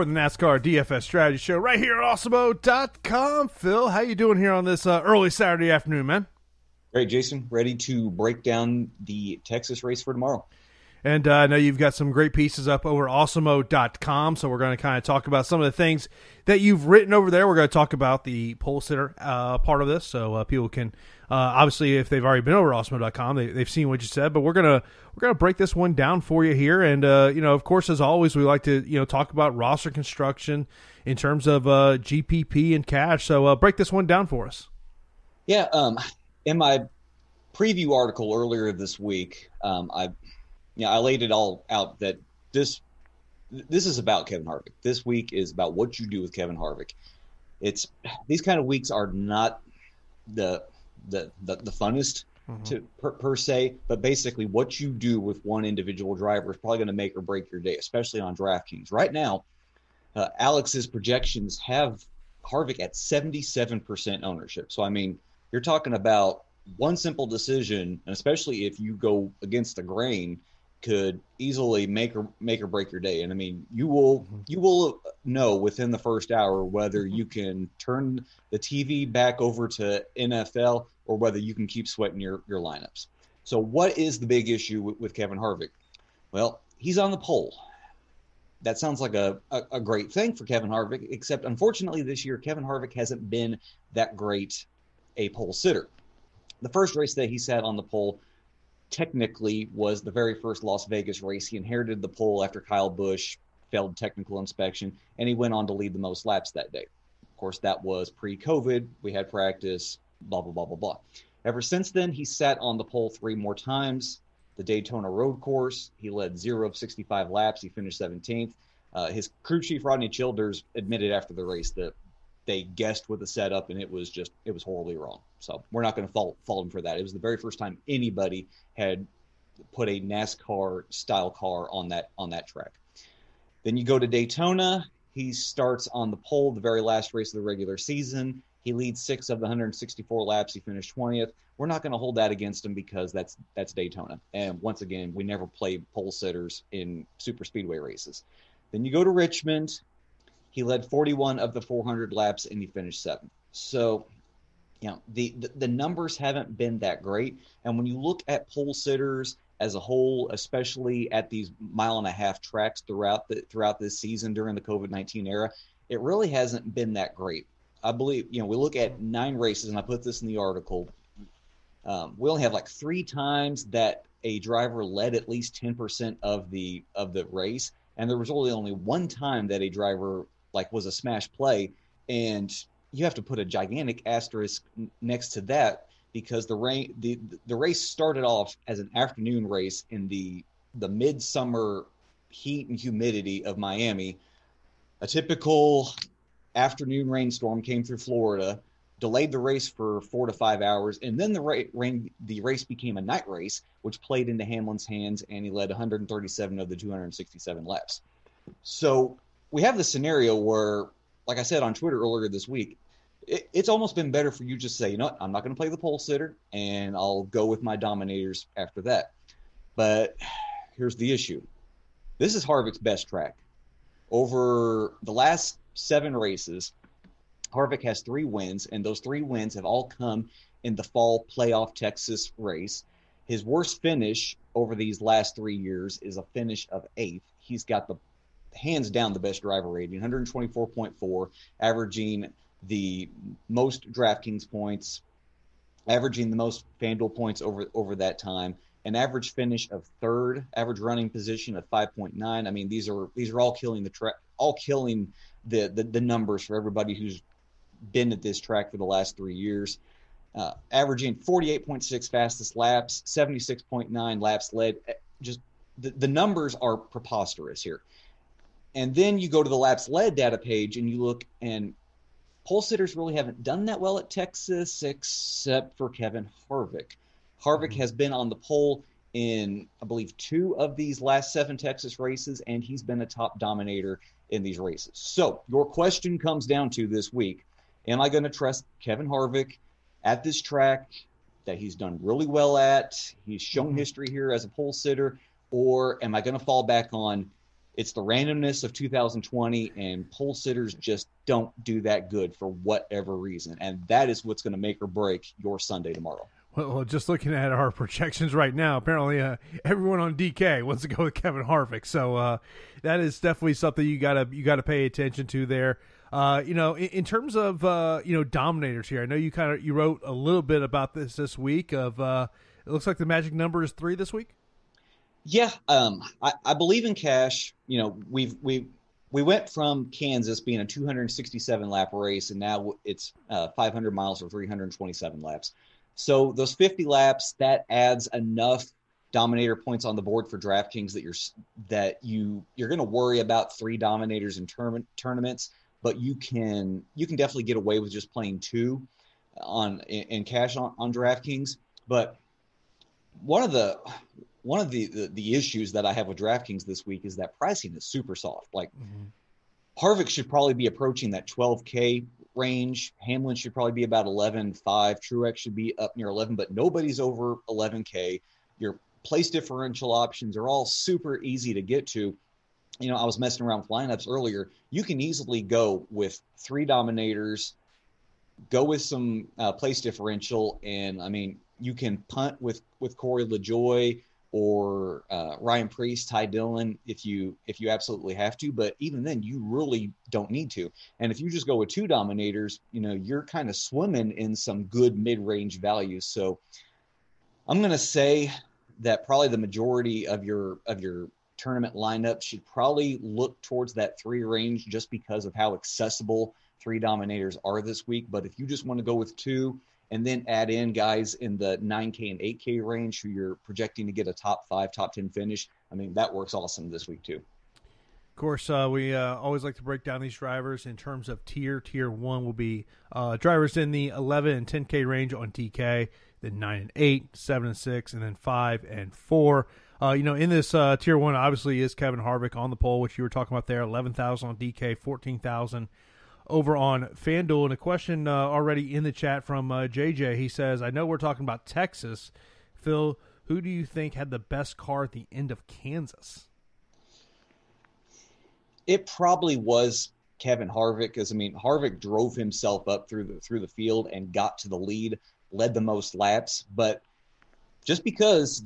for the NASCAR DFS Strategy Show right here at Awesemo.com. Phil, how you doing here on this uh, early Saturday afternoon, man? Great, Jason. Ready to break down the Texas race for tomorrow. And uh, I know you've got some great pieces up over awesemo.com. So we're going to kind of talk about some of the things that you've written over there. We're going to talk about the pole sitter uh, part of this. So uh, people can, uh, obviously, if they've already been over awesemo.com, they, they've seen what you said. But we're going to we're going to break this one down for you here. And, uh, you know, of course, as always, we like to, you know, talk about roster construction in terms of uh, GPP and cash. So break this one down for us. Yeah. Um, in my preview article earlier this week, um, I you know, I laid it all out that this this is about Kevin Harvick. This week is about what you do with Kevin Harvick. It's these kind of weeks are not the the the, the funnest mm-hmm. to per, per, se, but basically what you do with one individual driver is probably going to make or break your day, especially on DraftKings. Right now, uh, Alex's projections have Harvick at 77% ownership. So I mean, you're talking about one simple decision, and especially if you go against the grain, could easily make or make or break your day. And I mean, you will mm-hmm. you will know within the first hour whether you can turn the TV back over to NFL or whether you can keep sweating your your lineups. So, what is the big issue with, with Kevin Harvick? Well, he's on the pole. That sounds like a, a, a great thing for Kevin Harvick, except unfortunately this year Kevin Harvick hasn't been that great a pole sitter. The first race that he sat on the pole technically was the very first Las Vegas race. He inherited the pole after Kyle Busch failed technical inspection, and he went on to lead the most laps that day. Of course, that was pre COVID. We had practice, blah, blah, blah, blah, blah. Ever since then, he sat on the pole three more times. The Daytona Road Course, he led zero of 65 laps. He finished 17th. Uh, his crew chief, Rodney Childers, admitted after the race that they guessed with the setup and it was just it was horribly wrong. So we're not going to fault fault him for that. It was the very first time anybody had put a NASCAR style car on that on that track. Then you go to Daytona. He starts on the pole, the very last race of the regular season. He leads six of the 164 laps. He finished 20th. We're not going to hold that against him because that's that's Daytona. And once again, we never play pole sitters in super speedway races. Then you go to Richmond. He led 41 of the 400 laps and he finished seventh. So, you know, the, the, the numbers haven't been that great. And when you look at pole sitters as a whole, especially at these mile and a half tracks throughout the throughout this season during the COVID 19 era, it really hasn't been that great. I believe, you know, we look at nine races, and I put this in the article. Um, we only have like three times that a driver led at least 10% of the of the race and there was really only one time that a driver like was a smash play, and you have to put a gigantic asterisk next to that because the rain the the race started off as an afternoon race in the the midsummer heat and humidity of Miami. A typical afternoon rainstorm came through Florida, delayed the race for four to five hours, and then the ra- rain the race became a night race, which played into Hamlin's hands, and he led 137 of the 267 laps. So we have the scenario where, like I said on Twitter earlier this week, it, it's almost been better for you just say, you know what, I'm not going to play the pole sitter, and I'll go with my dominators after that. But here's the issue: this is Harvick's best track. Over the last seven races, Harvick has three wins, and those three wins have all come in the fall playoff Texas race. His worst finish over these last three years is a finish of eighth. He's got the hands down the best driver rating, 124.4, averaging the most DraftKings points, averaging the most FanDuel points over over that time, an average finish of third, average running position of 5.9. I mean, these are these are all killing the track, all killing the, the the numbers for everybody who's been at this track for the last three years. Uh, averaging 48.6 fastest laps, 76.9 laps led. Just the, the numbers are preposterous here. And then you go to the laps led data page and you look, and pole sitters really haven't done that well at Texas except for Kevin Harvick. Harvick mm-hmm. has been on the pole in, I believe, two of these last seven Texas races, and he's been a top dominator in these races. So your question comes down to this week Am I going to trust Kevin Harvick at this track that he's done really well at? He's shown mm-hmm. history here as a pole sitter. Or am I going to fall back on it's the randomness of 2020, and pole sitters just don't do that good for whatever reason, and that is what's going to make or break your Sunday tomorrow. Well, just looking at our projections right now, apparently uh, everyone on DK wants to go with Kevin Harvick. So uh, that is definitely something you gotta you gotta pay attention to there. Uh, you know, in, in terms of uh, you know dominators here, I know you kind of you wrote a little bit about this this week. Of uh, it looks like the magic number is three this week. Yeah, um, I, I believe in cash. You know, we've we we went from Kansas being a 267 lap race, and now it's uh, 500 miles or 327 laps. So those 50 laps that adds enough dominator points on the board for DraftKings that you're that you you're going to worry about three dominators in tournament tournaments, but you can you can definitely get away with just playing two on in, in cash on, on DraftKings. But one of the one of the, the, the issues that I have with DraftKings this week is that pricing is super soft. Like mm-hmm. Harvick should probably be approaching that 12k range. Hamlin should probably be about 11.5. Truex should be up near 11, but nobody's over 11K. Your place differential options are all super easy to get to. You know, I was messing around with lineups earlier. You can easily go with three dominators, go with some uh, place differential, and I mean, you can punt with with Corey LaJoie or uh, Ryan Preece, Ty Dillon, if you if you absolutely have to. But even then, you really don't need to. And if you just go with two dominators, you know you're kind of swimming in some good mid range values. So I'm going to say that probably the majority of your of your tournament lineup should probably look towards that three range just because of how accessible three dominators are this week. But if you just want to go with two, and then add in guys in the 9K and 8K range who you're projecting to get a top five, top 10 finish. I mean, that works awesome this week, too. Of course, uh, we uh, always like to break down these drivers in terms of tier. Tier one will be uh, drivers in the 11 and 10K range on DK, then 9 and 8, 7 and 6, and then 5 and 4. Uh, you know, in this uh, tier one, obviously is Kevin Harvick on the pole, which you were talking about there, 11,000 on DK, 14,000 over on FanDuel. And a question uh, already in the chat from uh, JJ. He says, I know we're talking about Texas. Phil, who do you think had the best car at the end of Kansas? It probably was Kevin Harvick because I mean Harvick drove himself up through the through the field and got to the lead, led the most laps. But just because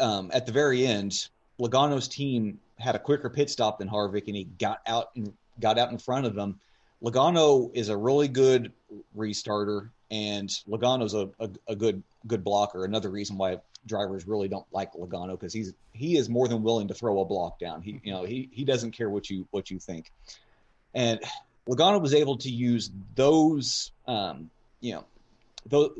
um, at the very end, Logano's team had a quicker pit stop than Harvick and he got out and got out in front of him, Logano is a really good restarter, and Logano's a, a, a good good blocker. Another reason why drivers really don't like Logano because he's he is more than willing to throw a block down. He you know he he doesn't care what you what you think, and Logano was able to use those um, you know those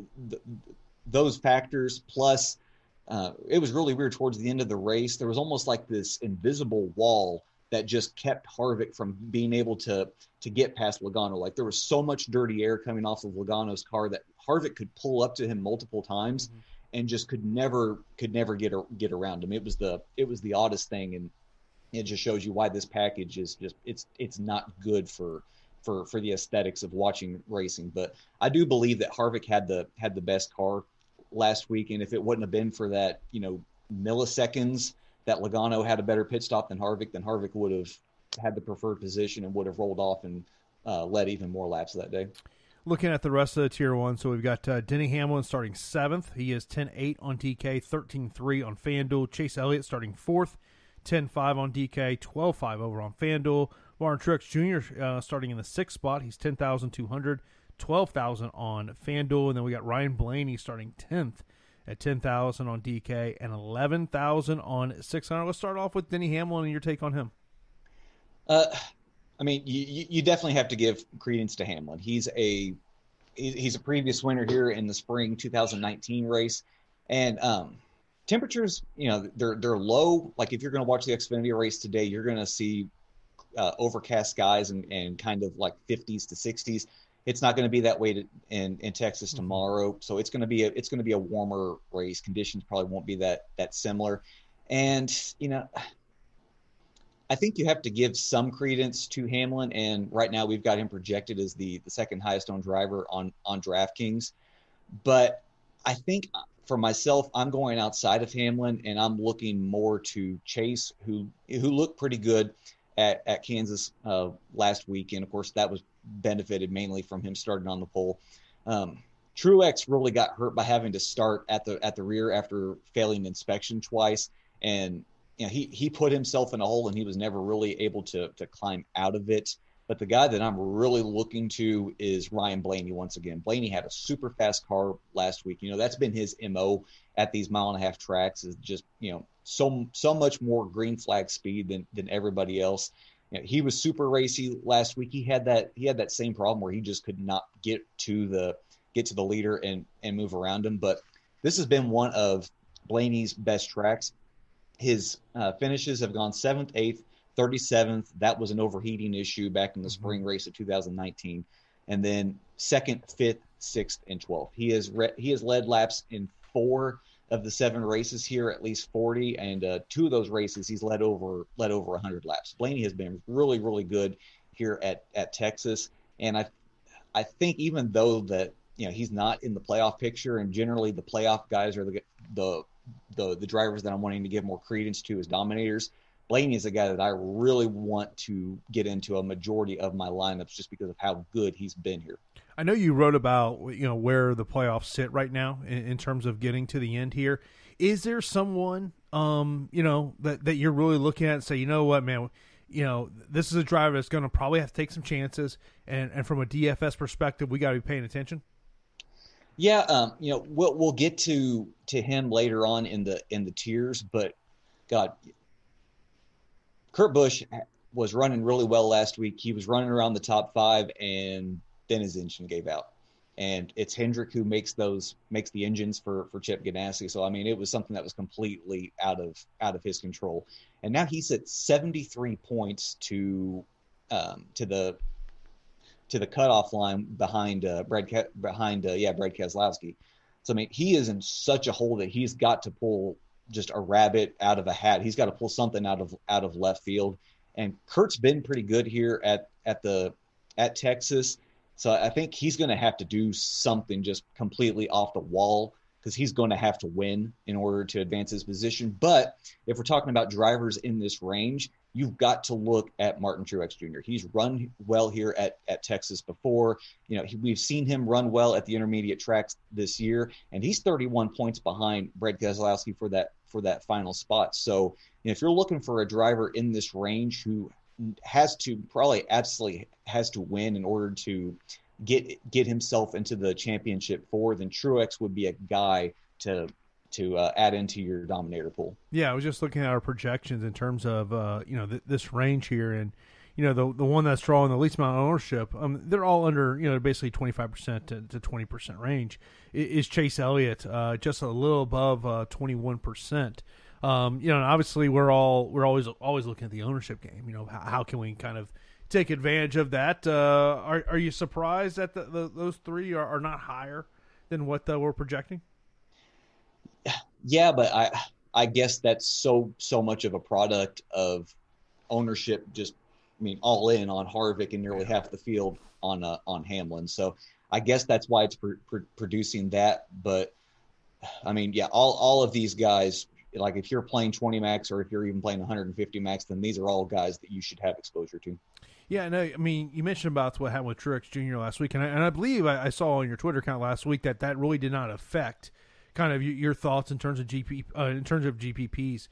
those factors plus. Uh, it was really weird towards the end of the race. There was almost like this invisible wall that just kept Harvick from being able to to get past Logano. Like there was so much dirty air coming off of Logano's car that Harvick could pull up to him multiple times mm-hmm. and just could never could never get get around him. It was the it was the oddest thing, and it just shows you why this package is just it's it's not good for for for the aesthetics of watching racing. But I do believe that Harvick had the had the best car last week, and if it wouldn't have been for that, you know, milliseconds that Logano had a better pit stop than Harvick, then Harvick would have had the preferred position and would have rolled off and uh, led even more laps that day. Looking at the rest of the tier one, so we've got uh, Denny Hamlin starting seventh. He is 10 8 on DK, 13 3 on FanDuel. Chase Elliott starting fourth, 10 5 on DK, 12 5 over on FanDuel. Martin Truex Jr. Uh, starting in the sixth spot. He's 10,200, 12,000 on FanDuel. And then we got Ryan Blaney starting 10th at 10,000 on DK and 11,000 on 600. Let's start off with Denny Hamlin and your take on him. Uh, I mean, you, you definitely have to give credence to Hamlin. He's a he's a previous winner here in the spring 2019 race, and um, temperatures, you know, they're they're low. Like if you're going to watch the Xfinity race today, you're going to see uh, overcast skies and, and kind of like 50s to 60s. It's not going to be that way to, in in Texas mm-hmm. tomorrow, so it's going to be a it's going to be a warmer race. Conditions probably won't be that that similar, and you know. I think you have to give some credence to Hamlin, and right now we've got him projected as the, the second highest owned driver on on DraftKings. But I think for myself, I'm going outside of Hamlin, and I'm looking more to Chase, who who looked pretty good at, at Kansas uh, last week, and of course that was benefited mainly from him starting on the pole. Um, Truex really got hurt by having to start at the at the rear after failing inspection twice, and you know he he put himself in a hole and he was never really able to to climb out of it. But the guy that I'm really looking to is Ryan Blaney once again. Blaney had a super fast car last week. You know that's been his mo at these mile and a half tracks is just you know so so much more green flag speed than than everybody else. You know, he was super racy last week. He had that he had that same problem where he just could not get to the get to the leader and and move around him. But this has been one of Blaney's best tracks. His uh, finishes have gone seventh, eighth, 37th. That was an overheating issue back in the mm-hmm. spring race of 2019. And then second, fifth, sixth, and 12th. He has re- he has led laps in four of the seven races here, at least 40, and uh, two of those races he's led over led over 100 laps. Blaney has been really really good here at at Texas, and I I think even though that you know he's not in the playoff picture, and generally the playoff guys are the the the, the drivers that I'm wanting to give more credence to as dominators. Blaney is a guy that I really want to get into a majority of my lineups just because of how good he's been here. I know you wrote about you know where the playoffs sit right now in, in terms of getting to the end here. Is there someone um you know that that you're really looking at and say you know what man you know this is a driver that's going to probably have to take some chances and and from a DFS perspective we got to be paying attention. Yeah, um, you know we'll we'll get to to him later on in the in the tiers, but God, Kurt Busch was running really well last week. He was running around the top five, and his engine gave out. And it's Hendrick who makes those makes the engines for for Chip Ganassi. So I mean, it was something that was completely out of out of his control. And now he's at 73 points to um, to the to the cutoff line behind uh, Brad behind uh, yeah Brad Keselowski. So I mean, he is in such a hole that he's got to pull just a rabbit out of a hat. He's got to pull something out of out of left field. And Kurt's been pretty good here at at the at Texas. So I think he's going to have to do something just completely off the wall because he's going to have to win in order to advance his position. But if we're talking about drivers in this range, you've got to look at Martin Truex Jr. He's run well here at, at Texas before. You know, he, we've seen him run well at the intermediate tracks this year, and he's 31 points behind Brad Keselowski for that for that final spot. So, you know, if you're looking for a driver in this range who has to probably absolutely has to win in order to get get himself into the championship four, then Truex would be a guy to to uh, add into your dominator pool. Yeah, I was just looking at our projections in terms of uh, you know th- this range here, and you know the the one that's drawing the least amount of ownership. Um, they're all under you know basically twenty five percent to twenty percent range. Is Chase Elliott uh, just a little above uh, twenty one percent? Um, you know, obviously we're all we're always always looking at the ownership game. You know, how, how can we kind of take advantage of that? Uh, are are you surprised that the, the, those three are, are not higher than what uh, we're projecting? Yeah, but I I guess that's so so much of a product of ownership. Just I mean, all in on Harvick and nearly half the field on uh, on Hamlin. So I guess that's why it's pr- pr- producing that. But I mean, yeah, all all of these guys like if you're playing 20 max or if you're even playing 150 max, then these are all guys that you should have exposure to. Yeah, no, I mean, you mentioned about what happened with Truex Jr. last week, and I, and I believe I, I, saw on your Twitter account last week that that really did not affect kind of your, thoughts in terms of GP uh, in terms of GPPs.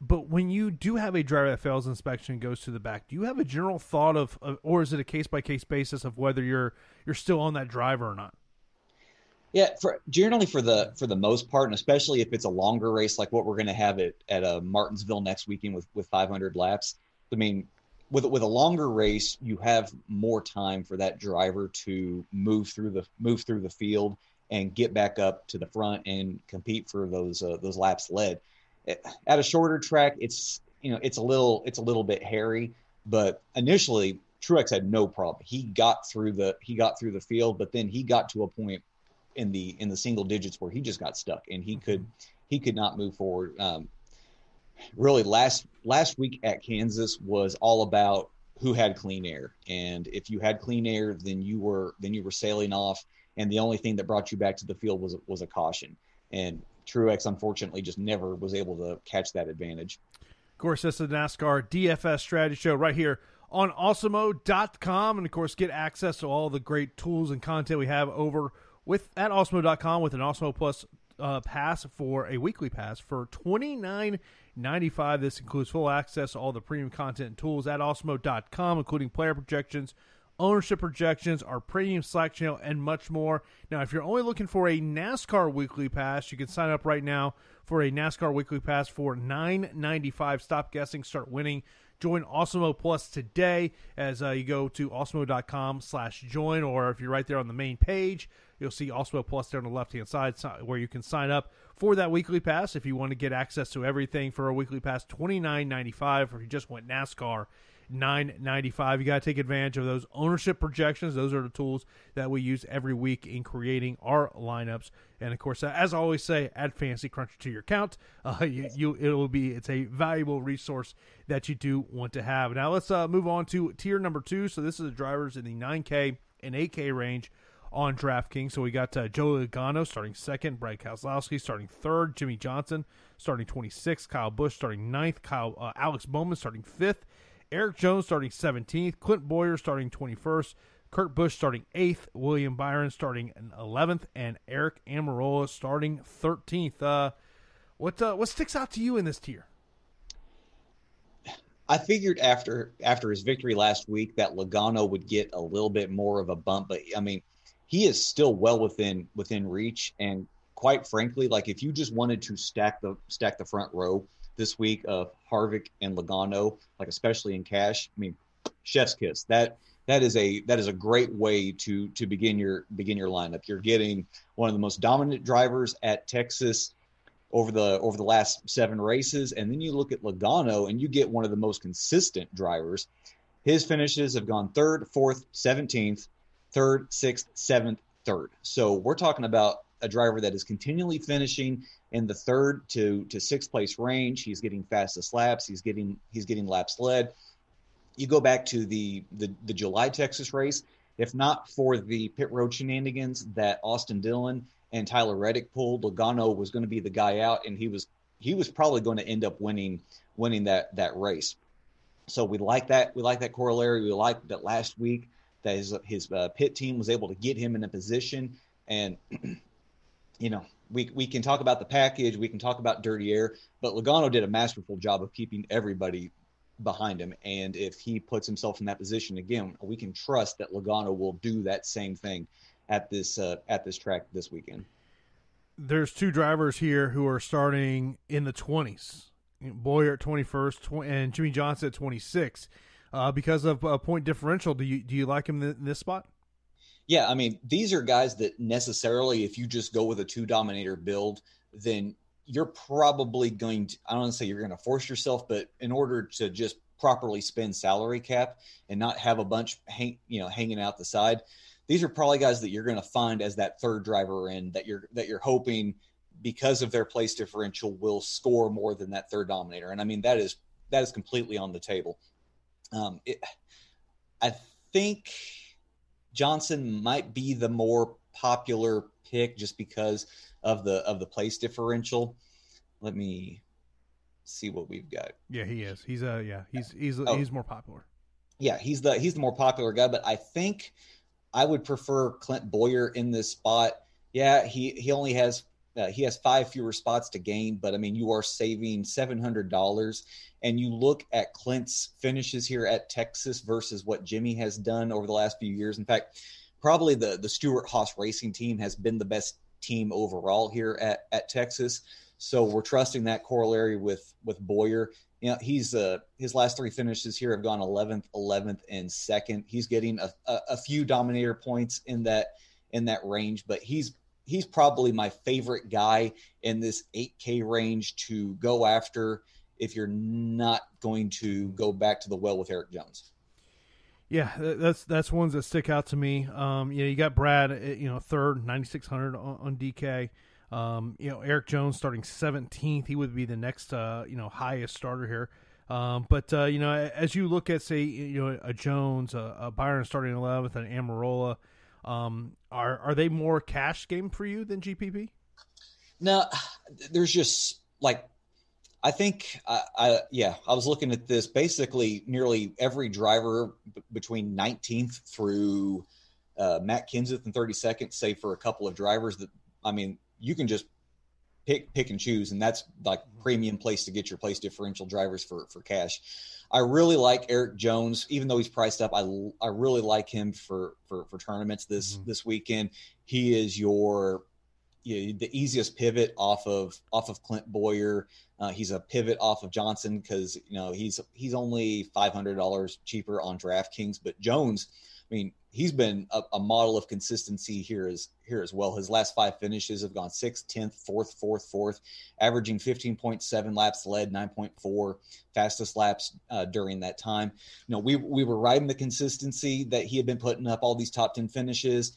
But when you do have a driver that fails inspection and goes to the back, do you have a general thought of, of or is it a case by case basis of whether you're you're still on that driver or not? Yeah, for generally for the for the most part, and especially if it's a longer race like what we're going to have at at uh, Martinsville next weekend with with 500 laps. I mean, with with a longer race, you have more time for that driver to move through the move through the field and get back up to the front and compete for those uh, those laps led. At a shorter track, it's you know it's a little it's a little bit hairy, but initially Truex had no problem. He got through the he got through the field, but then he got to a point in the in the single digits where he just got stuck and he could he could not move forward. Um, really, last last week at Kansas was all about who had clean air, and if you had clean air, then you were then you were sailing off, and the only thing that brought you back to the field was was a caution. and Truex unfortunately just never was able to catch that advantage. Of course, this is the NASCAR DFS strategy show right here on awesemo.com. And of course, get access to all the great tools and content we have over with at awesemo.com with an Awesemo Plus uh, pass for a weekly pass for twenty nine ninety five. This includes full access to all the premium content and tools at awesemo.com, including player projections, ownership projections, our premium Slack channel, and much more. Now, if you're only looking for a NASCAR weekly pass, you can sign up right now for a NASCAR weekly pass for nine ninety five. Stop guessing, start winning. Join Awesemo Plus today as uh, you go to awesemo.com slash join, or if you're right there on the main page, you'll see Awesemo Plus there on the left hand side where you can sign up for that weekly pass if you want to get access to everything for a weekly pass, twenty nine ninety five. Or if you just went NASCAR, nine ninety five. You got to take advantage of those ownership projections. Those are the tools that we use every week in creating our lineups. And of course, uh, as I always say, add Fantasy Cruncher to your account. Uh, you, you, it will be it's a valuable resource that you do want to have. Now let's uh, move on to tier number two. So this is the drivers in the 9K and 8K range on DraftKings. So we got uh, Joey Logano starting second, Brad Keselowski starting third, Jimmie Johnson starting 26th, Kyle Busch starting ninth, Kyle uh, Alex Bowman starting fifth, Erik Jones starting 17th, Clint Bowyer starting 21st, Kurt Busch starting 8th, William Byron starting 11th, and Aric Almirola starting 13th. Uh, what uh, what sticks out to you in this tier? I figured after after his victory last week that Logano would get a little bit more of a bump, but I mean, he is still well within within reach. And quite frankly, like if you just wanted to stack the stack the front row, this week of Harvick and Logano, like especially in cash. I mean, chef's kiss. That that is a that is a great way to to begin your begin your lineup. You're getting one of the most dominant drivers at Texas over the over the last seven races, and then you look at Logano and you get one of the most consistent drivers. His finishes have gone third, fourth, seventeenth, third, sixth, seventh, third. So we're talking about a driver that is continually finishing in the third to to sixth place range. He's getting fastest laps. He's getting he's getting laps led. You go back to the the, the July Texas race. If not for the pit road shenanigans that Austin Dillon and Tyler Reddick pulled, Logano was going to be the guy out, and he was he was probably going to end up winning winning that that race. So we like that. We like that corollary. We like that last week that his his uh, pit team was able to get him in a position and you know, we we can talk about the package, we can talk about dirty air, but Logano did a masterful job of keeping everybody behind him. And if he puts himself in that position again, we can trust that Logano will do that same thing at this uh, at this track this weekend. There's two drivers here who are starting in the 20s. Bowyer at 21st and Jimmie Johnson at 26. Uh, because of a point differential, do you do you like him in this spot? Yeah, I mean, these are guys that necessarily, if you just go with a two dominator build, then you're probably going to, I don't want to say you're going to force yourself, but in order to just properly spend salary cap and not have a bunch hang, you know, hanging out the side, these are probably guys that you're going to find as that third driver in that you're, that you're hoping because of their place differential will score more than that third dominator. And I mean, that is, that is completely on the table. Um, it, I think, Johnson might be the more popular pick just because of the of the place differential. Let me see what we've got. Yeah, he is. He's uh yeah, he's he's oh. he's more popular. Yeah, he's the he's the more popular guy, but I think I would prefer Clint Bowyer in this spot. Yeah, he he only has uh, he has five fewer spots to gain, but I mean, you are saving seven hundred dollars. And you look at Clint's finishes here at Texas versus what Jimmie has done over the last few years. In fact, probably the the Stewart Haas Racing team has been the best team overall here at at Texas. So we're trusting that corollary with with Bowyer. You know, he's uh his last three finishes here have gone 11th, 11th, and 2nd. He's getting a, a, a few dominator points in that in that range, but he's he's probably my favorite guy in this 8K range to go after if you're not going to go back to the well with Erik Jones. Yeah, that's that's ones that stick out to me. Um, you know, you got Brad, uh, you know, third, ninety six hundred on, on, DK. Um, you know, Erik Jones starting seventeenth. He would be the next, uh, you know, highest starter here. Um, but uh, you know, as you look at say, you know, a Jones, a, a Byron starting eleventh, and Almirola, um, are are they more cash game for you than GPP? No, there's just like I think I, I, yeah I was looking at this basically nearly every driver b- between 19th through uh, Matt Kenseth and 32nd, save for a couple of drivers that I mean you can just pick pick and choose, and that's like premium place to get your place differential drivers for for cash. I really like Erik Jones, even though he's priced up. I, I really like him for for, for tournaments this mm-hmm. this weekend. He is your you know, the easiest pivot off of off of Clint Bowyer. Uh, he's a pivot off of Johnson because you know he's he's only five hundred dollars cheaper on DraftKings, but Jones, I mean, he's been a, a, model of consistency here as here as well. His last five finishes have gone sixth, tenth, fourth, fourth, fourth, averaging fifteen point seven laps led, nine point four fastest laps uh, during that time. You know, we we were riding the consistency that he had been putting up all these top ten finishes.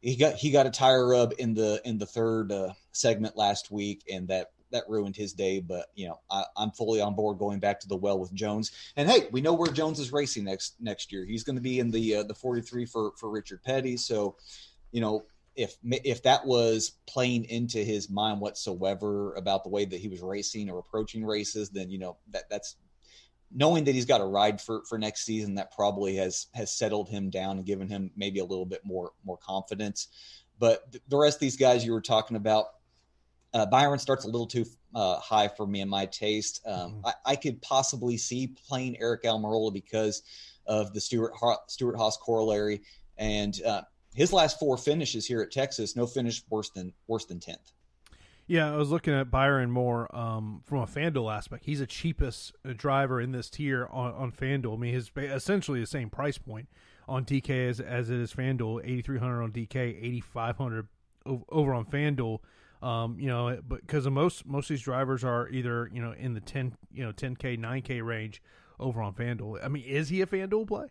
He got he got a tire rub in the in the third uh, segment last week, and that that ruined his day. But you know, I, am fully on board going back to the well with Jones. And hey, we know where Jones is racing next next year. He's going to be in the uh, the 43 for for Richard Petty. So, you know, if if that was playing into his mind whatsoever about the way that he was racing or approaching races, then you know that that's knowing that he's got a ride for for next season that probably has has settled him down and given him maybe a little bit more more confidence. But the rest of these guys you were talking about, uh, Byron starts a little too uh, high for me in my taste. Um, mm-hmm. I, I, could possibly see playing Aric Almirola because of the Stewart Stewart Haas corollary and uh, his last four finishes here at Texas, no finish worse than worse than tenth. Yeah, I was looking at Byron more um, from a FanDuel aspect. He's the cheapest uh, driver in this tier on, on FanDuel. I mean, his essentially the same price point on DK as, as it is FanDuel. Eighty three hundred on DK, eighty five hundred over on FanDuel. Um, you know, but because most most of these drivers are either you know in the ten you know ten k nine k range over on FanDuel. I mean, is he a FanDuel play?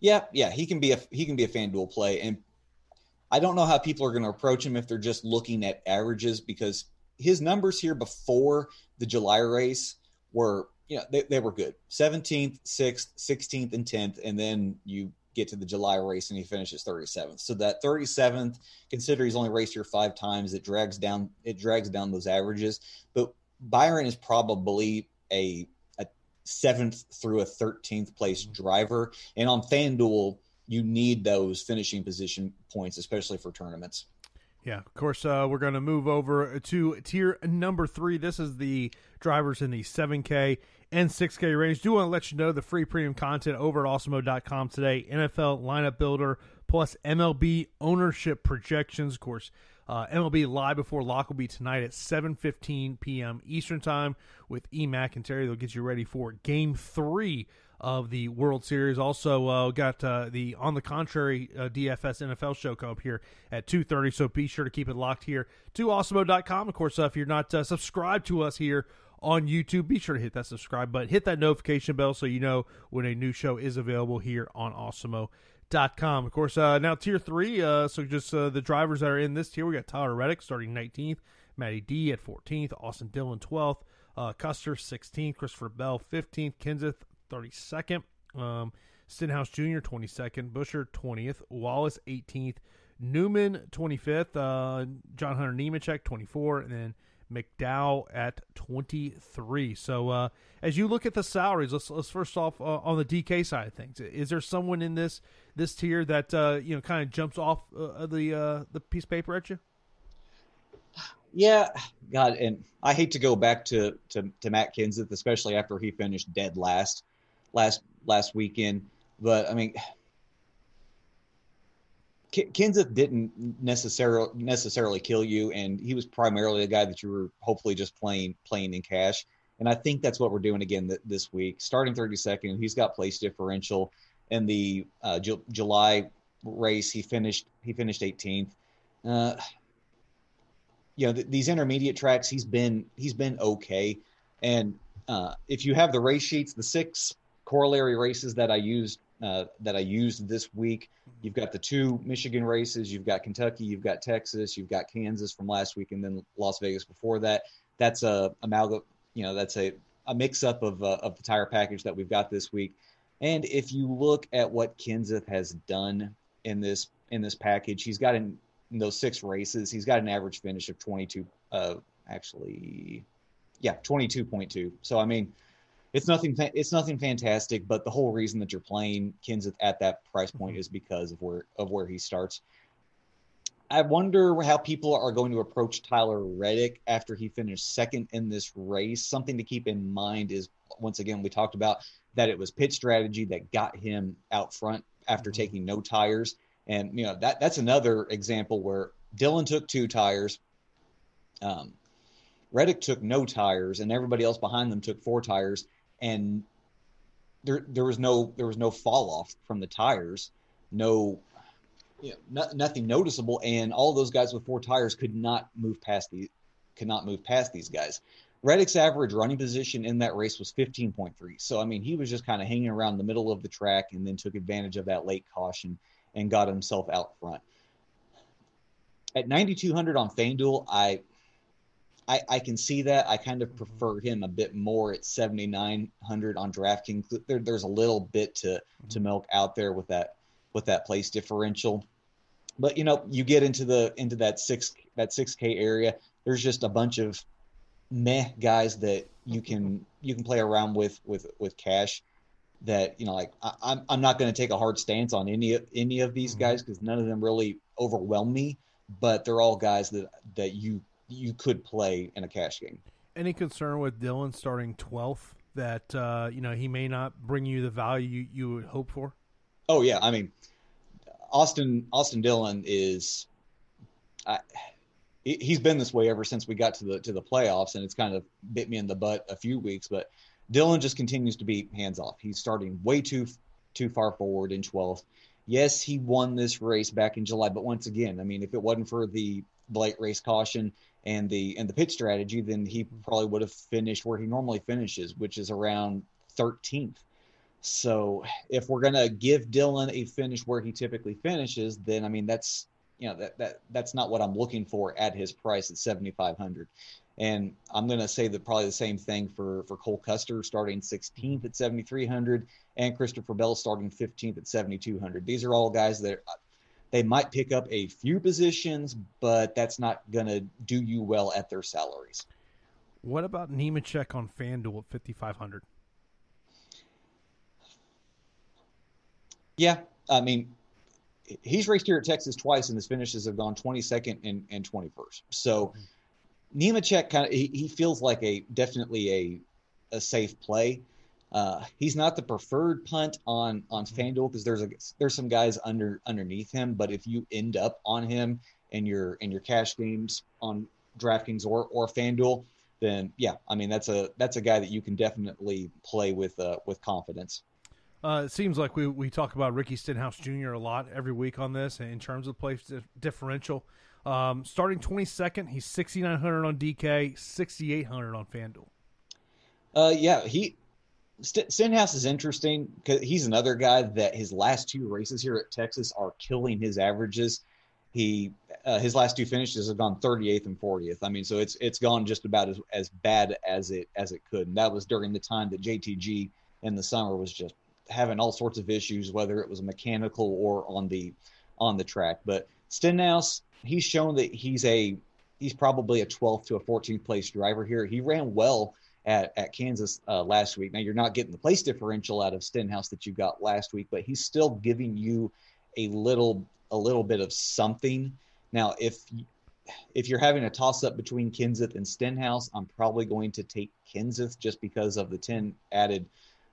Yeah, yeah, he can be a he can be a FanDuel play, and I don't know how people are going to approach him if they're just looking at averages because his numbers here before the July race were you know they, they were good 17th 6th 16th and 10th and then you get to the July race and he finishes 37th. So that 37th, consider he's only raced here five times, it drags down it drags down those averages. But Byron is probably a a seventh through a 13th place mm-hmm. driver, and on FanDuel you need those finishing position points, especially for tournaments. Yeah, of course, uh, we're going to move over to tier number three. This is the drivers in the 7K and 6K range. Do want to let you know the free premium content over at awesemo.com today. NFL lineup builder plus MLB ownership projections. Of course, uh, MLB live before lock will be tonight at 7:15 p.m. Eastern time with E McIntyre. They'll get you ready for Game Three of the World Series. Also, uh, got uh, the On the Contrary uh, DFS NFL show come up here at 2.30, so be sure to keep it locked here to awesemo.com. Of course, uh, if you're not uh, subscribed to us here on YouTube, be sure to hit that subscribe button, hit that notification bell so you know when a new show is available here on awesemo.com. Of course, uh, now tier three, so just the drivers that are in this tier, we got Tyler Reddick starting 19th, Matty D at 14th, Austin Dillon 12th, uh, Custer 16th, Christopher Bell 15th, Kenseth 32nd. Um, Stenhouse Jr. 22nd, Buescher 20th, Wallace 18th, Newman 25th, uh, John Hunter Nemechek 24, and then McDowell at 23. So uh, as you look at the salaries, let's let's first off uh, on the DK side of things. Is there someone in this this tier that uh, you know kind of jumps off uh, the uh, the piece of paper at you? Yeah, God, and I hate to go back to to, to Matt Kenseth, especially after he finished dead last last last weekend. But I mean, Kenseth didn't necessarily necessarily kill you, and he was primarily a guy that you were hopefully just playing playing in cash. And I think that's what we're doing again th- this week. Starting 32nd, he's got place differential. In the uh, Ju- July race, he finished he finished 18th. Uh, you know th- these intermediate tracks, he's been he's been okay. And uh, if you have the race sheets, the six corollary races that I used uh, that I used this week. You've got the two Michigan races. You've got Kentucky. You've got Texas. You've got Kansas from last week, and then Las Vegas before that. That's a amalgam. You know, that's a a mix up of uh, of the tire package that we've got this week. And if you look at what Kenseth has done in this in this package, he's got in, in those six races, he's got an average finish of 22 uh, actually, yeah, twenty two point two. So I mean, it's nothing. It's nothing fantastic, but the whole reason that you're playing Kenseth at that price point mm-hmm. is because of where of where he starts. I wonder how people are going to approach Tyler Reddick after he finished second in this race. Something to keep in mind is once again we talked about that it was pit strategy that got him out front after mm-hmm. taking no tires, and you know that that's another example where Dillon took two tires, um, Reddick took no tires, and everybody else behind them took four tires, and there there was no there was no fall off from the tires, no you know, no, nothing noticeable, and all those guys with four tires could not move past the could not move past these guys. Reddick's average running position in that race was 15.3. So I mean, he was just kind of hanging around the middle of the track and then took advantage of that late caution and got himself out front. At 9200 on FanDuel, I I, I can see that. I kind of mm-hmm. prefer him a bit more at 7,900 on DraftKings. There, there's a little bit to to mm-hmm. milk out there with that with that place differential. But you know, you get into the into that six that six K area. There's just a bunch of meh guys that you mm-hmm. can you can play around with with with cash. That you know, like I, am I'm, I'm not going to take a hard stance on any any of these mm-hmm. guys because none of them really overwhelm me. But they're all guys that that you you could play in a cash game. Any concern with Dillon starting 12th that uh, you know he may not bring you the value you, you would hope for? Oh yeah, I mean Austin Austin Dillon is I, he's been this way ever since we got to the to the playoffs, and it's kind of bit me in the butt a few weeks. But Dillon just continues to be hands off. He's starting way too too far forward in 12th. Yes, he won this race back in July, but once again, I mean, if it wasn't for the late race caution and the and the pitch strategy, then he probably would have finished where he normally finishes, which is around 13th. So if we're gonna give Dillon a finish where he typically finishes, then I mean that's you know that that that's not what I'm looking for at his price at 7,500. And I'm to say that probably the same thing for, for Cole Custer starting 16th at 7,300 and Christopher Bell starting 15th at 7,200. These are all guys that they might pick up a few positions, but that's not going to do you well at their salaries. What about Nemechek on FanDuel at 5,500? Yeah, I mean, he's raced here at Texas twice, and his finishes have gone 22nd and, and 21st. So mm-hmm. Nemechek kind of he, he, feels like a definitely a a safe play. Uh, he's not the preferred punt on on mm-hmm. FanDuel because there's a there's some guys under underneath him. But if you end up on him in your in your cash games on DraftKings or or FanDuel, then yeah, I mean that's a that's a guy that you can definitely play with uh, with confidence. Uh, it seems like we, we talk about Ricky Stenhouse Jr. a lot every week on this in terms of place differential. Um, starting 22nd, he's 6,900 on DK, 6,800 on FanDuel. Uh, yeah, he St- Stenhouse is interesting because he's another guy that his last two races here at Texas are killing his averages. He uh, his last two finishes have gone 38th and 40th. I mean, so it's it's gone just about as as bad as it as it could. And that was during the time that JTG in the summer was just having all sorts of issues, whether it was mechanical or on the on the track. But Stenhouse, he's shown that he's a he's probably a 12th to a 14th place driver here. He ran well at, at Kansas uh, last week. Now you're not getting the place differential out of Stenhouse that you got last week, but he's still giving you a little a little bit of something. Now if if you're having a toss up between Kenseth and Stenhouse, I'm probably going to take Kenseth just because of the 10 added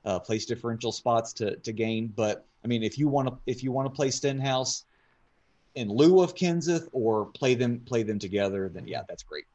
uh, place differential spots to to gain. But I mean, if you want to if you want to play Stenhouse in lieu of Kenseth or play them play them together, then yeah, that's great.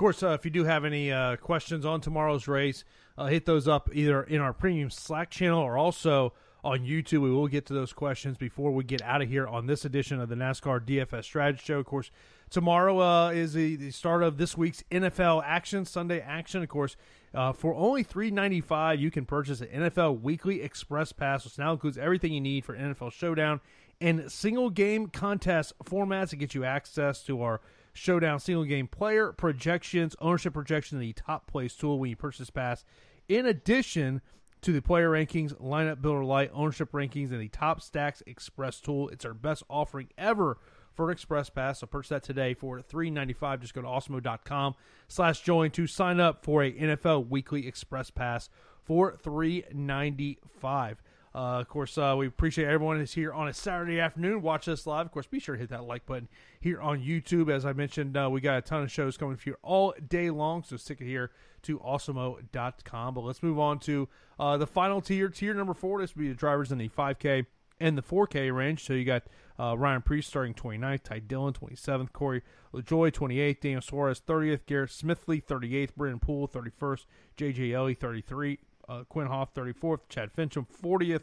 Course, uh, if you do have any uh, questions on tomorrow's race, uh, hit those up either in our premium Slack channel or also on YouTube. We will get to those questions before we get out of here on this edition of the NASCAR DFS Strategy Show. Of course, tomorrow uh, is the, the, start of this week's NFL action, Sunday action. Of course, uh, for only three ninety five, you can purchase an NFL Weekly Express Pass, which now includes everything you need for NFL Showdown and single game contest formats to get you access to our Showdown single game player projections, ownership projection, the top place tool when you purchase pass. In addition to the player rankings, lineup builder light, ownership rankings, and the top stacks express tool. It's our best offering ever for an express pass. So purchase that today for three ninety five. Just go to awesemo.com slash join to sign up for a NFL weekly express pass for three ninety five. Uh, of course, uh, we appreciate everyone who's here on a Saturday afternoon. Watch us live. Of course, be sure to hit that like button here on YouTube. As I mentioned, uh, we got a ton of shows coming for you all day long, so stick it here to awesemo.com. But let's move on to uh, the final tier. Tier number four, this will be the drivers in the 5K and the 4K range. So you got uh, Ryan Preece starting 29th, Ty Dillon 27th, Corey LaJoie 28th, Daniel Suarez 30th, Garrett Smithley 38th, Brennan Poole 31st, JJ Yeley 33 uh, Quin Houff 34th, Chad Finchum 40th,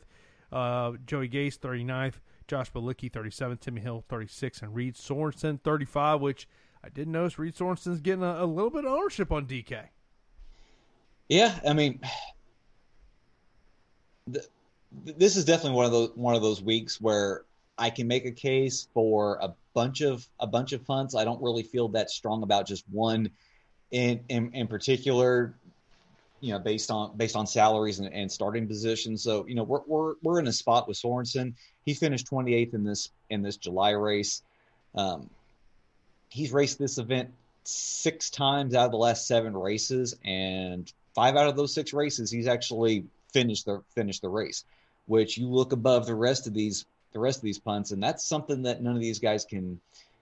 uh, Joey Gase 39th, Josh Bilicki 37th, Timmy Hill 36th, and Reed Sorenson 35, which I did notice Reed Sorenson's getting a, a little bit of ownership on DK. Yeah, I mean, this is definitely one of those one of those weeks where I can make a case for a bunch of a bunch of punts. I don't really feel that strong about just one in in, in particular you know, based on based on salaries and, and starting positions. So, you know, we're, we're we're in a spot with Sorenson. He finished 28th in this in this July race. Um, he's raced this event six times out of the last seven races, and five out of those six races, he's actually finished the finished the race. Which you look above the rest of these the rest of these punts, and that's something that none of these guys can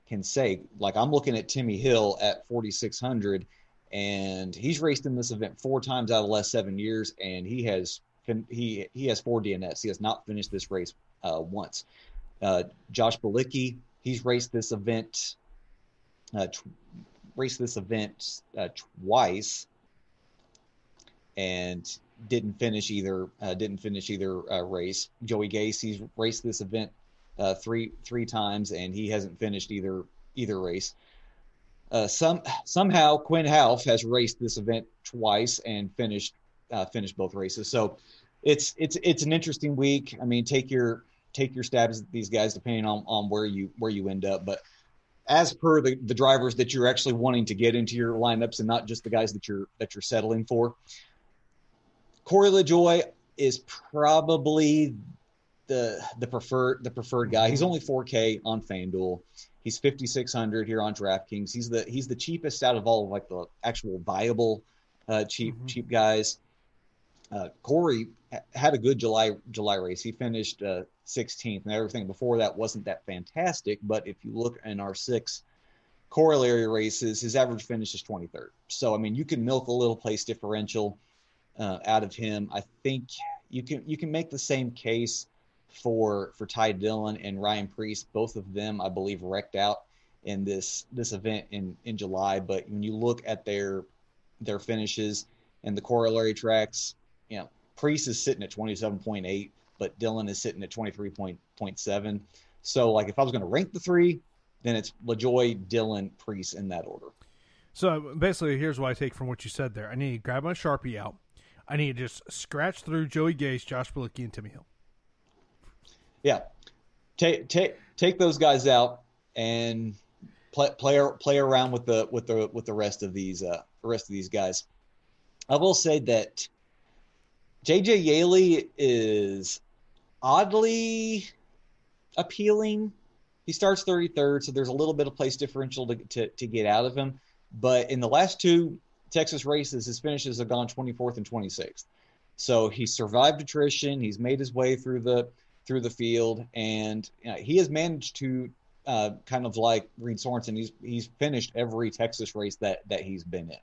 can say. Like I'm looking at Timmy Hill at 4600 and he's raced in this event four times out of the last seven years, and he has he he has four DNS. He has not finished this race uh, once. Uh, Josh Bilicki, he's raced this event, uh, raced this event uh, twice, and didn't finish either. Uh, didn't finish either uh, race. Joey Gase, he's raced this event three three times, and he hasn't finished either either race. Uh, some somehow Quin Houff has raced this event twice and finished uh, finished both races. So it's it's it's an interesting week. I mean, take your take your stabs at these guys depending on, on where you where you end up. But as per the, the drivers that you're actually wanting to get into your lineups and not just the guys that you're that you're settling for, Corey LaJoie is probably the the preferred the preferred guy. He's only 4K on FanDuel. He's 5600 here on DraftKings. He's the he's the cheapest out of all of like the actual viable uh, cheap mm-hmm. cheap guys. Uh, Corey had a good July July race. He finished uh, 16th, and everything before that wasn't that fantastic. But if you look in our six corollary races, his average finish is 23rd. So I mean, you can milk a little place differential uh, out of him. I think you can you can make the same case for for Ty Dillon and Ryan Preece. Both of them, I believe, wrecked out in this this event in in July. But when you look at their their finishes and the corollary tracks, you know, Preece is sitting at twenty seven point eight, but Dillon is sitting at twenty three point point seven. So, like, if I was going to rank the three, then it's LaJoie, Dillon, Preece in that order. So basically, here's what I take from what you said there. I need to grab my sharpie out. I need to just scratch through Joey Gase, Josh Bilicki, and Timmy Hill yeah, take take take those guys out and play play play around with the with the with the rest of these uh the rest of these guys. I will say that JJ Yeley is oddly appealing. He starts 33rd, so there's a little bit of place differential to, to, to get out of him. But in the last two Texas races, his finishes have gone 24th and 26th. So he survived attrition. He's made his way through the through the field, and you know, he has managed to uh, kind of like Reed Sorenson. He's he's finished every Texas race that that he's been in.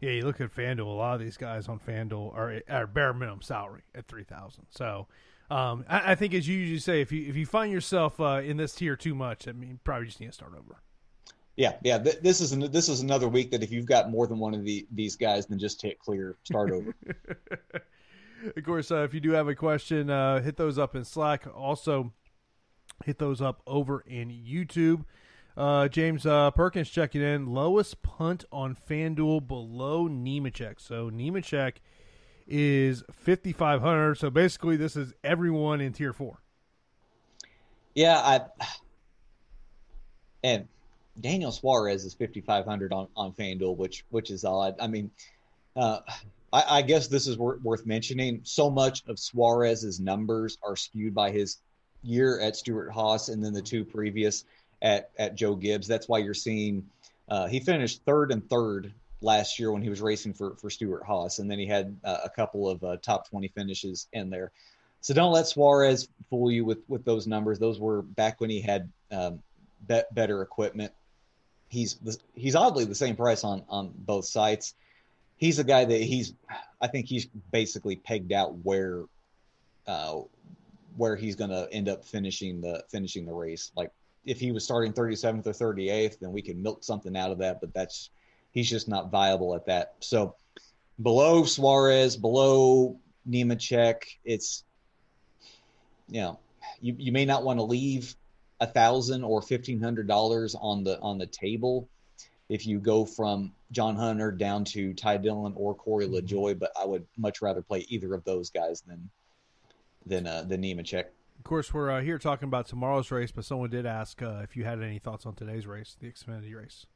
Yeah, you look at FanDuel. A lot of these guys on FanDuel are bare minimum salary at three thousand. So, um, I, I, think as you usually say, if you if you find yourself uh, in this tier too much, I mean, probably just need to start over. Yeah, yeah. Th- this is an, this is another week that if you've got more than one of the, these guys, then just hit clear, start over. of course, uh, if you do have a question, uh, hit those up in Slack. Also, hit those up over in YouTube. Uh, James uh, Perkins checking in. Lowest punt on FanDuel below Nemechek. So Nemechek is 5,500. So basically, this is everyone in tier four. Yeah, I and Daniel Suarez is 5,500 on on FanDuel, which which is odd. I mean, uh, I, I guess this is wor- worth mentioning. So much of Suarez's numbers are skewed by his year at Stewart Haas and then the two previous at at Joe Gibbs. That's why you're seeing uh, he finished third and third last year when he was racing for for Stewart-Haas, and then he had uh, a couple of uh, top twenty finishes in there. So don't let Suarez fool you with with those numbers. Those were back when he had um, be- better equipment. He's he's oddly the same price on on both sites. He's a guy that he's I think he's basically pegged out where uh, where he's going to end up finishing the finishing the race. Like if he was starting 37th or 38th, then we could milk something out of that. But that's he's just not viable at that. So below Suarez, below Nemechek, it's you know you, you may not want to leave a thousand or fifteen hundred dollars on the on the table if you go from John Hunter down to Ty Dillon or Corey mm-hmm. LaJoie, but I would much rather play either of those guys than than uh, than Nemechek. Of course, we're uh, here talking about tomorrow's race, but someone did ask uh, if you had any thoughts on today's race, the Xfinity race.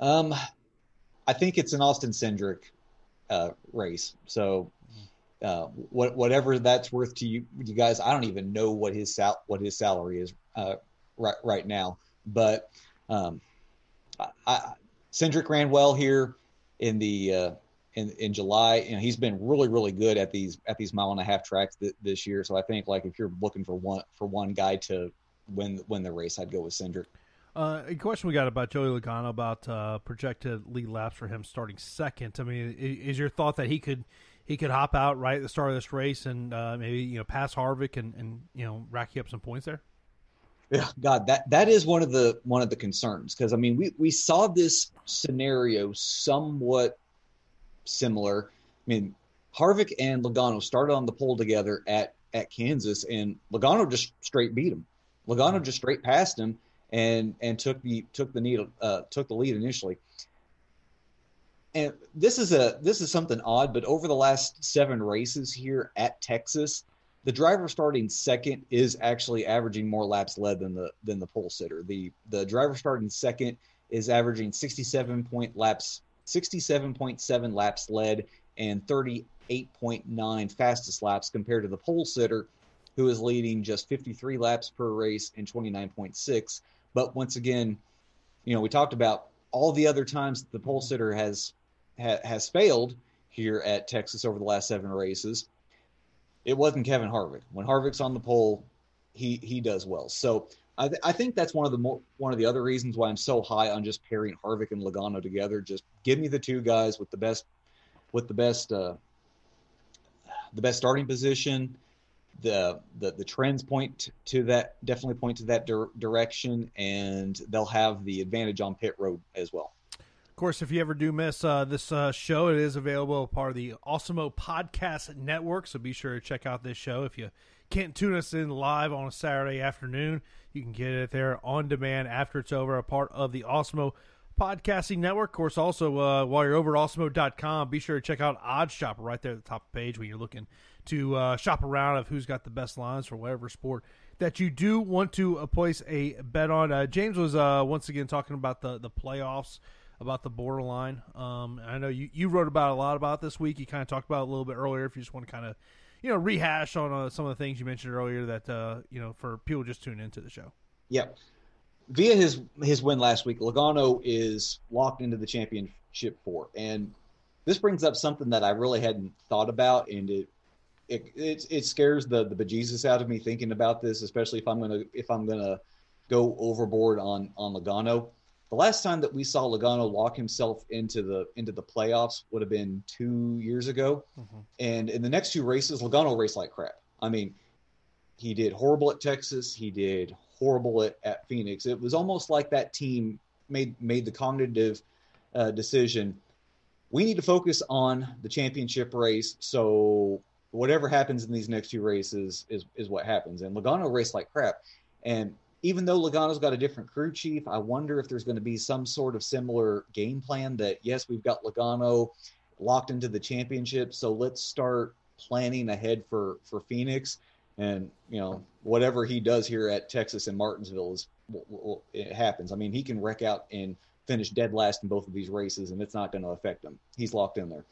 Um, I think it's an Austin Cindric uh, race. So, uh, what, whatever that's worth to you, you guys, I don't even know what his sal- what his salary is uh, right right now. But um, I, Cindric ran well here in the uh, in in July. Know, he's been really really good at these at these mile and a half tracks th- this year. So I think like if you're looking for one for one guy to win win the race, I'd go with Cindric. Uh, a question we got about Joey Logano about uh, projected lead laps for him starting second. I mean, is your thought that he could he could hop out right at the start of this race and uh, maybe you know pass Harvick and, and you know rack you up some points there? Yeah, God, that that is one of the one of the concerns because I mean we we saw this scenario somewhat similar. I mean, Harvick and Logano started on the pole together at at Kansas, and Logano just straight beat him. Logano just straight passed him and and took the took the lead uh, took the lead initially. And this is a this is something odd, but over the last seven races here at Texas, the driver starting second is actually averaging more laps led than the than the pole sitter. The the driver starting second is averaging 67 point laps 67.7 laps led and 38.9 fastest laps compared to the pole sitter who is leading just 53 laps per race and 29.6 but once again, you know, we talked about all the other times the pole sitter has ha, has failed here at Texas over the last seven races. It wasn't Kevin Harvick. When Harvick's on the pole, he he does well. So I, th- I think that's one of the more, one of the other reasons why I'm so high on just pairing Harvick and Logano together. Just give me the two guys with the best with the best uh, the best starting position the the the trends point to that definitely point to that dir- direction, and they'll have the advantage on pit road as well. Of course, if you ever do miss uh, this uh, show, it is available part of the Awesemo Podcast Network. So be sure to check out this show. If you can't tune us in live on a Saturday afternoon, you can get it there on demand after it's over. A part of the Awesemo Podcasting Network. Of course, also uh, while you're over at awesemo.com, be sure to check out Odds Shopper right there at the top of the page when you're looking to uh, shop around of who's got the best lines for whatever sport that you do want to uh, place a bet on. Uh, James was uh, once again talking about the the playoffs, about the borderline. Um, I know you, you wrote about a lot about this week. You kind of talked about a little bit earlier. If you just want to kind of you know rehash on uh, some of the things you mentioned earlier that uh, you know for people just tune into the show. Yep. Via his his win last week, Logano is locked into the championship four, and this brings up something that I really hadn't thought about, and it it, it, it scares the the bejesus out of me thinking about this, especially if I'm gonna if I'm gonna go overboard on on Logano. The last time that we saw Logano lock himself into the into the playoffs would have been two years ago, mm-hmm. and in the next two races, Logano raced like crap. I mean, he did horrible at Texas. He did horrible at, at Phoenix. It was almost like that team made made the cognitive uh, decision. We need to focus on the championship race. So whatever happens in these next two races is is what happens. And Logano raced like crap. And even though Logano's got a different crew chief, I wonder if there's going to be some sort of similar game plan that yes, we've got Logano locked into the championship, so let's start planning ahead for for Phoenix. And you know whatever he does here at Texas and Martinsville is it happens. I mean, he can wreck out and finish dead last in both of these races, and it's not going to affect him. He's locked in there.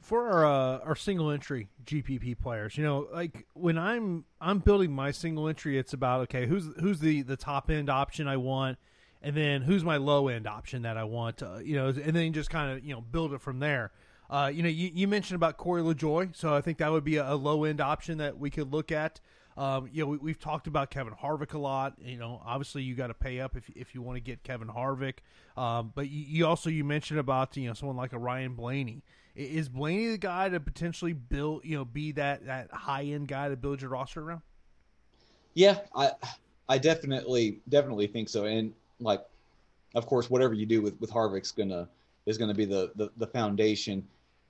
For our uh, our single entry GPP players, you know, like when I'm I'm building my single entry, it's about okay, who's who's the the top end option I want, and then who's my low end option that I want, uh, you know, and then just kind of you know build it from there. Uh, you know, you, you mentioned about Corey LaJoie, so I think that would be a, a low end option that we could look at. Um, you know, we, have talked about Kevin Harvick a lot. You know, obviously you got to pay up if if you want to get Kevin Harvick. Um, but you, you, also you mentioned about you know someone like a Ryan Blaney. Is Blaney the guy to potentially build? You know, be that that high end guy to build your roster around? Yeah, I I definitely definitely think so. And like, of course, whatever you do with with Harvick's gonna is gonna be the the, the foundation.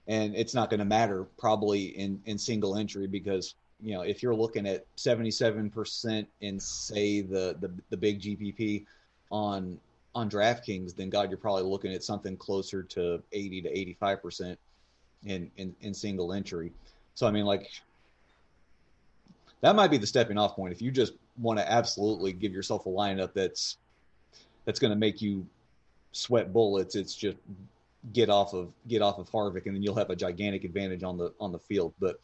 And it's not to matter probably in, in single entry because you know, if you're looking at 77% in say the, the, the big GPP on, on DraftKings, then God, you're probably looking at something closer to 80 to 85% in, in, in single entry. So, I mean, like that might be the stepping off point. If you just want to absolutely give yourself a lineup that's, that's going to make you sweat bullets, it's just get off of, get off of Harvick and then you'll have a gigantic advantage on the, on the field. But,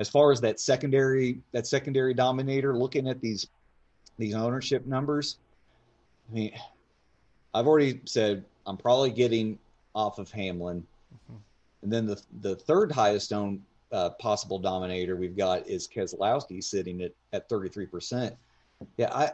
as far as that secondary that secondary dominator looking at these these ownership numbers i mean i've already said i'm probably getting off of hamlin mm-hmm. And then the the third highest owned uh, possible dominator we've got is keselowski sitting at at 33% yeah i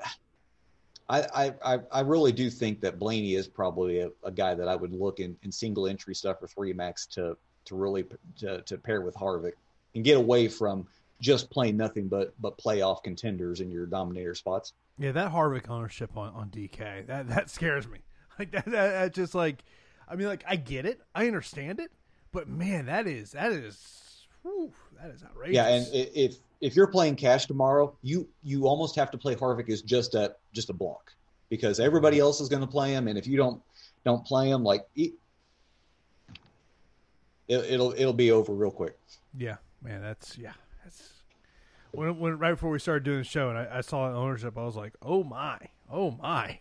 I, I, I really do think that Blaney is probably a, a guy that I would look in, in single entry stuff for three max to to really to, to pair with Harvick and get away from just playing nothing but but playoff contenders in your dominator spots. Yeah, that Harvick ownership on, on DK that that scares me. Like that, that, that just like, I mean, like I get it, I understand it, but man, that is that is whew, that is outrageous. Yeah, and if if you're playing cash tomorrow, you you almost have to play Harvick as just a just a block because everybody else is going to play him, and if you don't don't play him, like it, it'll it'll be over real quick. Yeah, man, that's yeah, that's when when right before we started doing the show and I, I saw ownership, I was like, oh my, oh my.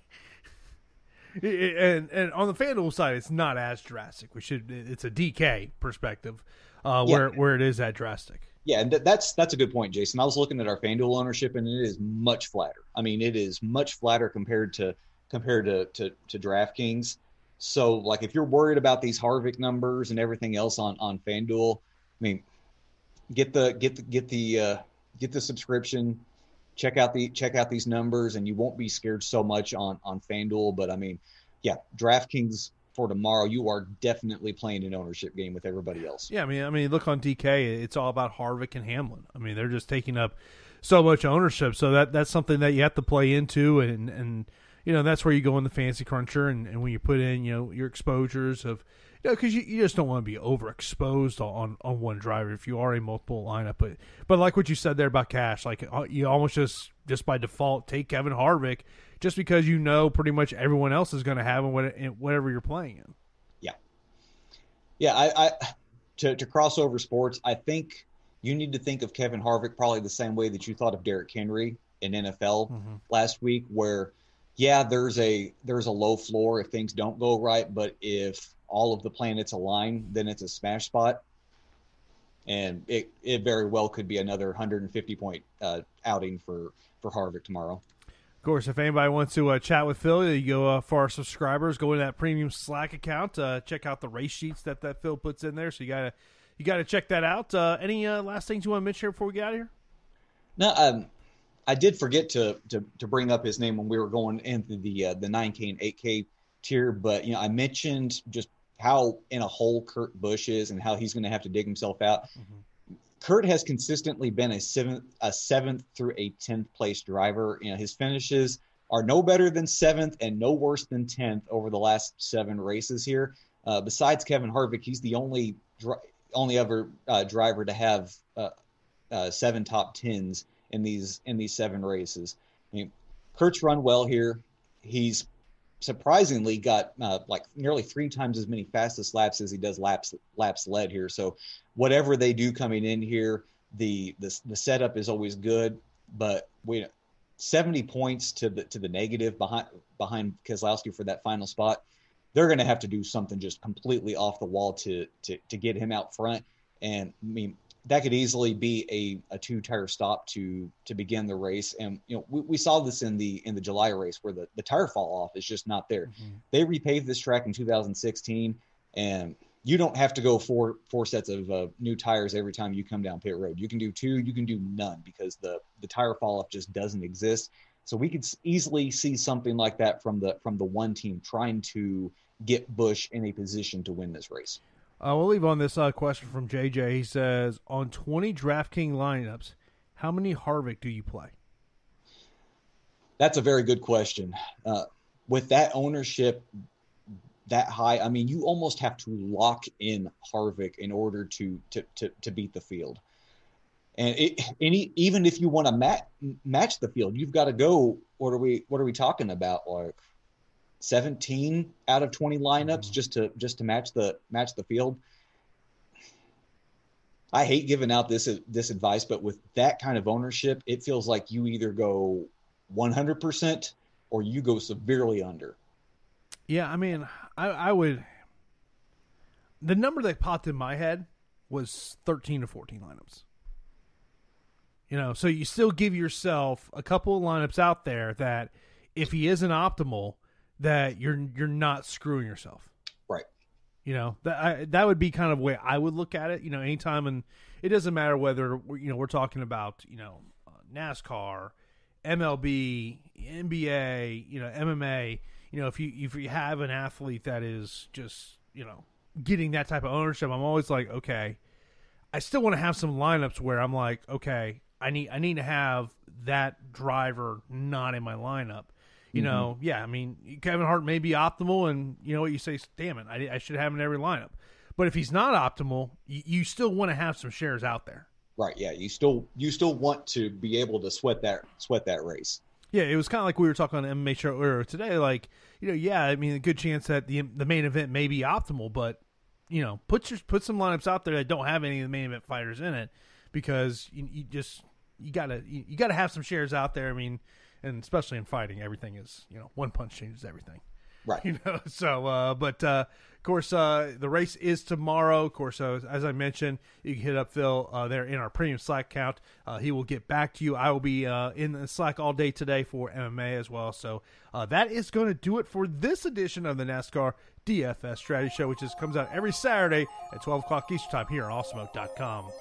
And and on the FanDuel side, it's not as drastic. We should it's a DK perspective, uh, where yeah. where it is that drastic. Yeah, and that's that's a good point, Jason. I was looking at our FanDuel ownership, and it is much flatter. I mean, it is much flatter compared to compared to to, to DraftKings. So, like, if you're worried about these Harvick numbers and everything else on on FanDuel, I mean, get the get the get the uh, get the subscription. Check out the check out these numbers, and you won't be scared so much on on FanDuel. But I mean, yeah, DraftKings for tomorrow, you are definitely playing an ownership game with everybody else. Yeah, I mean, I mean, look on DK, it's all about Harvick and Hamlin. I mean, they're just taking up so much ownership, so that that's something that you have to play into, and and you know that's where you go in the Fantasy Cruncher, and, and when you put in you know your exposures of know, because you, you just don't want to be overexposed on on one driver if you are a multiple lineup. But but like what you said there about Cash, like uh, you almost just just by default take Kevin Harvick just because you know pretty much everyone else is going to have him whatever you're playing in. Yeah, yeah. I, I to to cross over sports, I think you need to think of Kevin Harvick probably the same way that you thought of Derrick Henry in NFL mm-hmm. last week, where yeah, there's a there's a low floor if things don't go right, but if all of the planets align, then it's a smash spot. And it, it very well could be another 150 point uh, outing for, for Harvick tomorrow. Of course, if anybody wants to uh, chat with Phil, you go uh, for our subscribers, go into that premium Slack account, uh, check out the race sheets that, that Phil puts in there. So you gotta you gotta check that out. Uh, any uh, last things you want to mention before we get out of here? No, um, I did forget to, to to bring up his name when we were going into the uh, the 9K and 8K tier, but you know I mentioned just how in a hole Kurt Busch is and how he's going to have to dig himself out. Mm-hmm. Kurt has consistently been a seventh, a seventh through a tenth place driver. You know, his finishes are no better than seventh and no worse than tenth over the last seven races here. Uh, besides Kevin Harvick, he's the only only ever uh, driver to have uh, uh, seven top tens in these in these seven races. I mean, Kurt's run well here. He's surprisingly got uh, like nearly three times as many fastest laps as he does laps laps led here. So whatever they do coming in here, the the, the setup is always good, but we 70 points to the to the negative behind behind Keselowski for that final spot. They're going to have to do something just completely off the wall to to to get him out front. and I mean that could easily be a, a two tire stop to to begin the race. And you know we, we saw this in the in the July race where the, the tire fall off is just not there. Mm-hmm. They repaved this track in 2016, and you don't have to go four four sets of uh, new tires every time you come down pit road. You can do two, you can do none because the the tire fall off just doesn't exist. So we could easily see something like that from the from the one team trying to get Busch in a position to win this race. Uh, we'll leave on this uh, question from JJ. He says, on 20 DraftKings lineups, how many Harvick do you play? That's a very good question. Uh, with that ownership that high, I mean, you almost have to lock in Harvick in order to to to, to beat the field. And it, any, even if you want to match match the field, you've got to go. What are we? What are we talking about? Like 17 out of 20 lineups mm-hmm. just to just to match the match the field. I hate giving out this this advice, but with that kind of ownership, it feels like you either go 100% or you go severely under. Yeah, I mean, I, I would. The number that popped in my head was 13 to 14 lineups. You know, so you still give yourself a couple of lineups out there that if he isn't optimal, that you're you're not screwing yourself. Right. You know that I, that would be kind of the way I would look at it. You know, anytime and it doesn't matter whether you know we're talking about you know uh, NASCAR, MLB, NBA, you know MMA. You know, if you if you have an athlete that is just you know getting that type of ownership, I'm always like, okay, I still want to have some lineups where I'm like, okay, I need I need to have that driver not in my lineup you mm-hmm. know, yeah, I mean, Kevin Hart may be optimal, and you know what you say, damn it, I, I should have him in every lineup. But if he's not optimal, you, you still want to have some shares out there. Right. Yeah. You still you still want to be able to sweat that sweat that race. Yeah, it was kind of like we were talking on MMA show earlier today. Like, you know, yeah, I mean, a good chance that the the main event may be optimal, but you know, put your put some lineups out there that don't have any of the main event fighters in it, because you, you just you gotta you, you gotta have some shares out there. I mean, and especially in fighting, everything is you know one punch changes everything. Right. You know, so uh, but uh, of course uh, the race is tomorrow. Of course, uh, as I mentioned, you can hit up Phil uh, there in our premium Slack account. Uh, he will get back to you. I will be uh, in the Slack all day today for MMA as well. So uh, that is going to do it for this edition of the NASCAR DFS Strategy Show, which is comes out every Saturday at twelve o'clock Eastern time here on Awesemo.com.